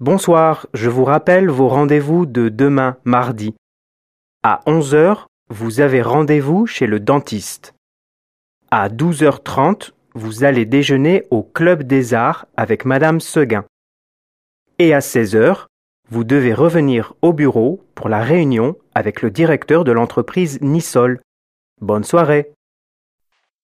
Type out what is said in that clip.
Bonsoir, je vous rappelle vos rendez-vous de demain mardi. À 11 heures, vous avez rendez-vous chez le dentiste. À 12h30, vous allez déjeuner au Club des Arts avec Madame Seguin. Et à 16 heures, vous devez revenir au bureau pour la réunion avec le directeur de l'entreprise Nissol. Bonne soirée.